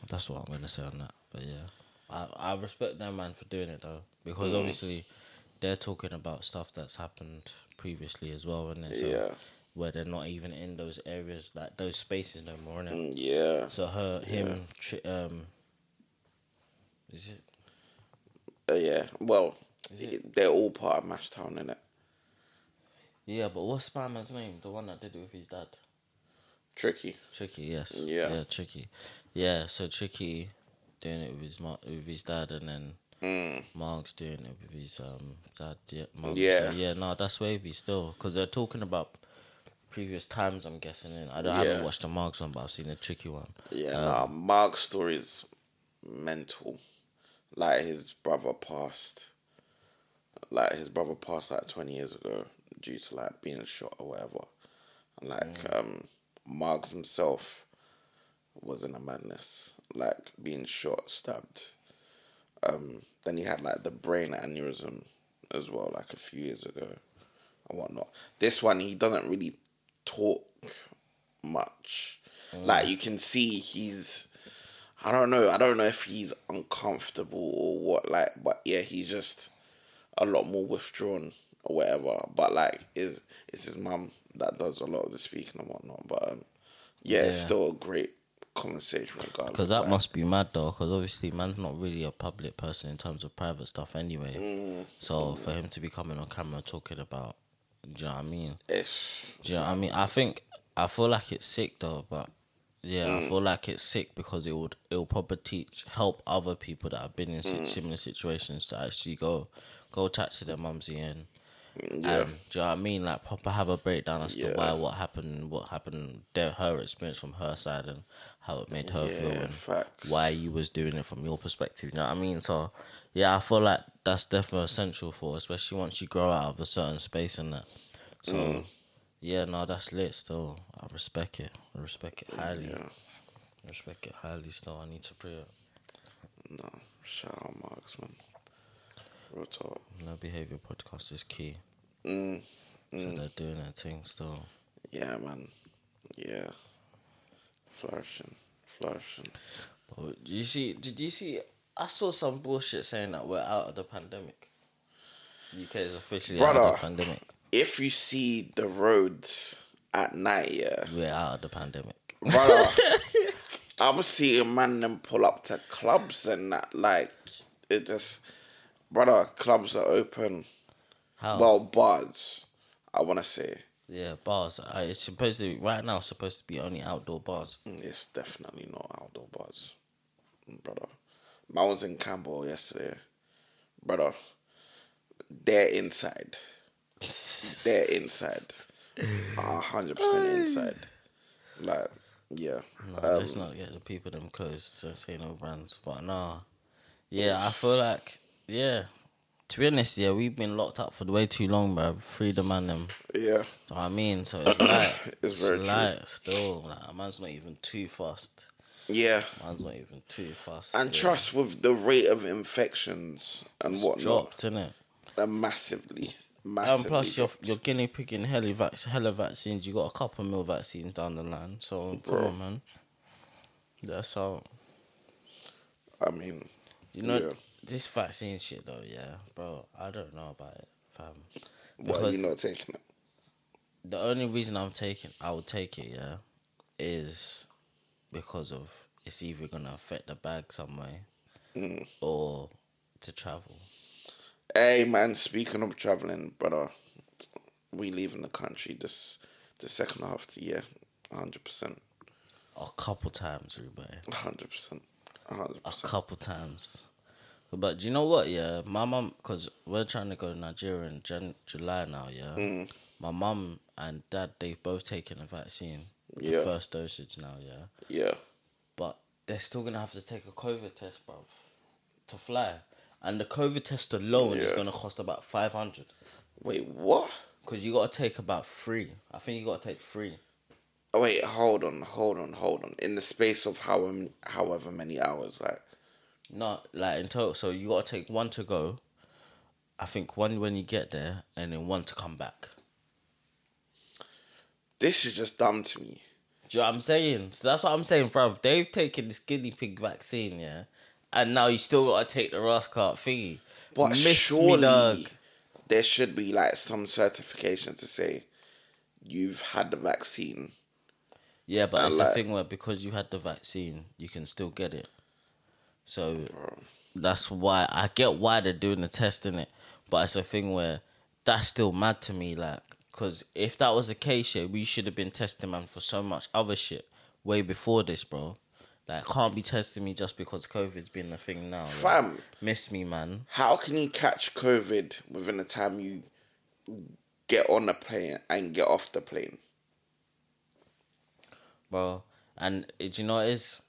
That's what I'm gonna say on that. But yeah, I I respect that man for doing it though, because obviously they're talking about stuff that's happened previously as well, and so Yeah. where they're not even in those areas like those spaces no more, innit? Mm, Yeah. So her, him, tri- um, is it? Uh, yeah. Well, Is it- they're all part of Mash Mashtown, innit? Yeah, but what's Spiderman's name? The one that did it with his dad. Tricky. Tricky, yes. Yeah. Yeah, Tricky. Yeah, so Tricky doing it with his with his dad, and then Mm. Mark's doing it with his um dad. Yeah, mum. Yeah. So, yeah. No, that's wavy still because they're talking about previous times. I'm guessing. And I don't I Yeah. haven't watched the Mark's one, but I've seen the Tricky one. Yeah, Um, nah, Mark's story is mental. Like his brother passed. Like his brother passed like twenty years ago due to like being shot or whatever. And like Mm. um Marks himself was in a madness. Like being shot, stabbed. Um then he had like the brain aneurysm as well, like a few years ago and whatnot. This one he doesn't really talk much. Like you can see he's I don't know, I don't know if he's uncomfortable or what like but yeah, he's just a lot more withdrawn or whatever. But like is it's his mum that does a lot of the speaking and whatnot. But um, yeah, it's still a great conversation regardless. Because that like, must be mad though. Because obviously, man's not really a public person in terms of private stuff anyway. Mm. So for him to be coming on camera talking about, do you know what I mean? it's Do you know what I mean? I think I feel like it's sick though, but yeah, Mm. I feel like it's sick because it would it will probably teach help other people that have been in Mm. similar situations to actually go go chat to their mumsy and yeah. um, do you know what I mean? Like proper have a breakdown as to Yeah. why what happened, what happened, their her experience from her side and how it made her feel and facts. why you was doing it from your perspective. You know what I mean? So yeah, I feel like that's definitely essential for, especially once you grow out of a certain space and that. So Mm. yeah, no, that's lit. Still, I respect it. I respect it highly. Yeah. I respect it highly. Still, I need to pray. it. No. Shout out Marks man. Real talk. No behavior podcast is key. Mm. So they're doing their thing still. Yeah, man. Yeah. Flourishing. Flourishing. But did you see? Did you see? I saw some bullshit saying that we're out of the pandemic. UK is officially out of the pandemic. If you see the roads at night, yeah. We're out of the pandemic. Brother, I'm seeing man them pull up to clubs and that like it just brother, clubs are open. How? Well, bars, I wanna say. yeah, bars. Uh, it's supposed to be right now. It's supposed to be only outdoor bars. Mm, It's definitely not outdoor bars. Brother. I was in Campbell yesterday. Brother. They're inside. They're inside. A hundred percent inside. Like, yeah. No, Um, let's not get the people them close to say no brands. But nah. Yeah, I feel like yeah. To be honest, yeah, we've been locked up for way too long, bro. Freedom and them. yeah. You know what I mean? So it's like It's very true. light still. Like a man's not even too fast. Yeah. Man's not even too fast. And trust with the rate of infections and It's whatnot, dropped, innit? uh, massively, Massively. And plus, you're, you're guinea pigging hella, vac- hella vaccines. You got a couple of mil vaccines down the line. So, Bro. on, man. That's how. I mean, You know, Yeah. This vaccine shit, though, yeah, bro, I don't know about it, fam. why Because you not taking it? the only reason I'm taking, I would take it, yeah, is because of it's either gonna affect the bag some way Mm. or to travel. Hey man, speaking of traveling, brother, we leaving the country this the second half of the year, hundred percent, A couple times, Ruben. hundred percent, A couple times. But do you know what? Yeah, my mum, because we're trying to go to Nigeria in Jan- July now. Yeah, Mm. my mum and dad they've both taken a vaccine, the first dosage now. Yeah, Yeah, but they're still gonna have to take a COVID test, bro, to fly. And the COVID test alone is gonna cost about five hundred. wait, what? Cause you gotta take about three. I think you gotta take three. Oh, wait, hold on, hold on, hold on. In the space of however however many hours, like Not like in total. So you gotta take one to go. I think one when you get there, and then one to come back. this is just dumb to me. Do you know what I'm saying? So that's what I'm saying, bruv. They've taken this guinea pig vaccine, yeah, and now you still gotta take the rascal thingy. But Miss surely there should be like some certification to say you've had the vaccine. Yeah, but I it's like- a thing where because you had the vaccine, you can still get it. So that's why I get why they're doing the test in it, but it's a thing where that's still mad to me. Like, because if that was the case, yeah, we should have been testing man for so much other shit way before this, bro. Like, can't be testing me just because COVID's been a thing now. like, Fam, miss me, man. how can you catch COVID within the time you get on the plane and get off the plane? bro. And do you know what it is?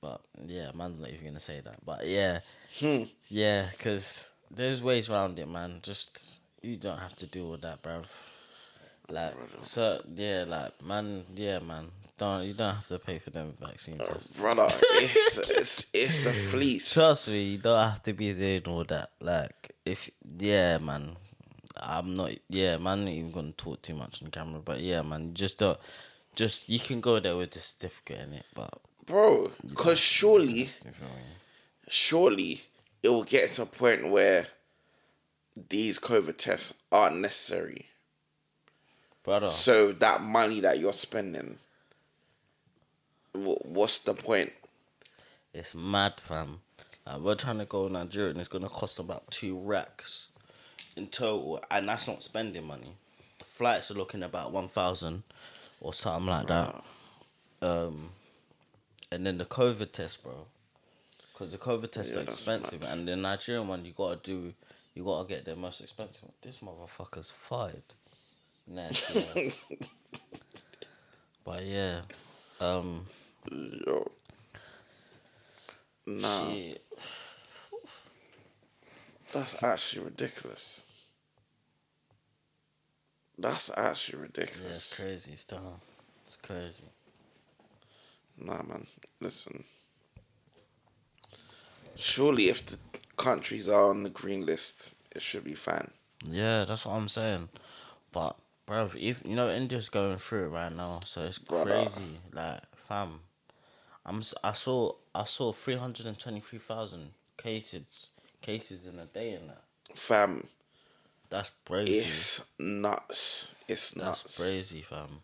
But yeah, man's not even gonna say that. But yeah, hmm. yeah, because there's ways around it, man. Just you don't have to do all that, bruv. Like so, yeah, like man, yeah, man. Don't you don't have to pay for them vaccine uh, tests. Brother, it's, it's, it's a fleece. Trust me, you don't have to be doing all that. Like if yeah, man. I'm not yeah, man. Not even gonna talk too much on camera, but yeah, man. Just don't. Just you can go there with the certificate in it, but Bro, because surely, you feel me? surely it will get to a point where these COVID tests aren't necessary. brother. So that money that you're spending, wh- what's the point? It's mad, fam. Like, we're trying to go to Nigeria and it's gonna cost about two racks in total, and that's not spending money. Flights are looking about one thousand or something like that. Um, and then the COVID test, bro, because the COVID tests Yeah, are expensive, and the Nigerian one you gotta do, you gotta get the most expensive. one. This motherfucker's fired. Nasty. but yeah, um, Yo. Nah, shit. that's actually ridiculous. That's actually Yeah, ridiculous. it's crazy stuff. It's crazy. Nah, man. Listen. Surely, if the countries are on the green list, it should be fine. Yeah, that's what I'm saying. But, bro, if you know India's going through it right now, so it's Brother. crazy. Like, fam, I'm I saw I saw three hundred and twenty three thousand cases cases in a day in that. Fam, That's crazy. it's nuts. It's That's nuts. crazy, fam.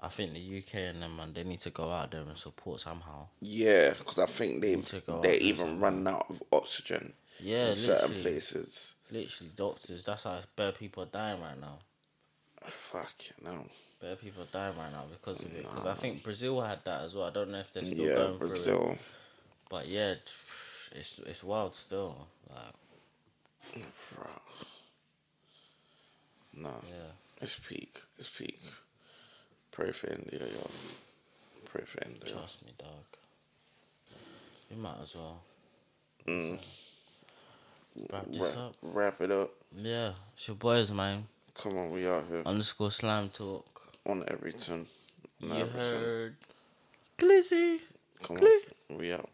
I think the UK and them man, they need to go out there and support somehow. Yeah, because I think they Need to go they're out there even run out of oxygen Yeah, in certain places. literally doctors. That's how bare people are dying right now. Fuck no. Bare people are dying right now because of it. Because I think Brazil had that as well. I don't know if they're still Yeah, going through it. Brazil. But yeah, it's it's wild still. Like. No, yeah, it's peak. It's peak. Pray for India, yo. Pray for India. trust me, dog. You might as well Mm. wrap this Wrap, up. wrap it up. Yeah, it's your boys, man. Come on, we out here Underscore slam talk. on everything. On You everything. heard? Glizzy. Come on, we out.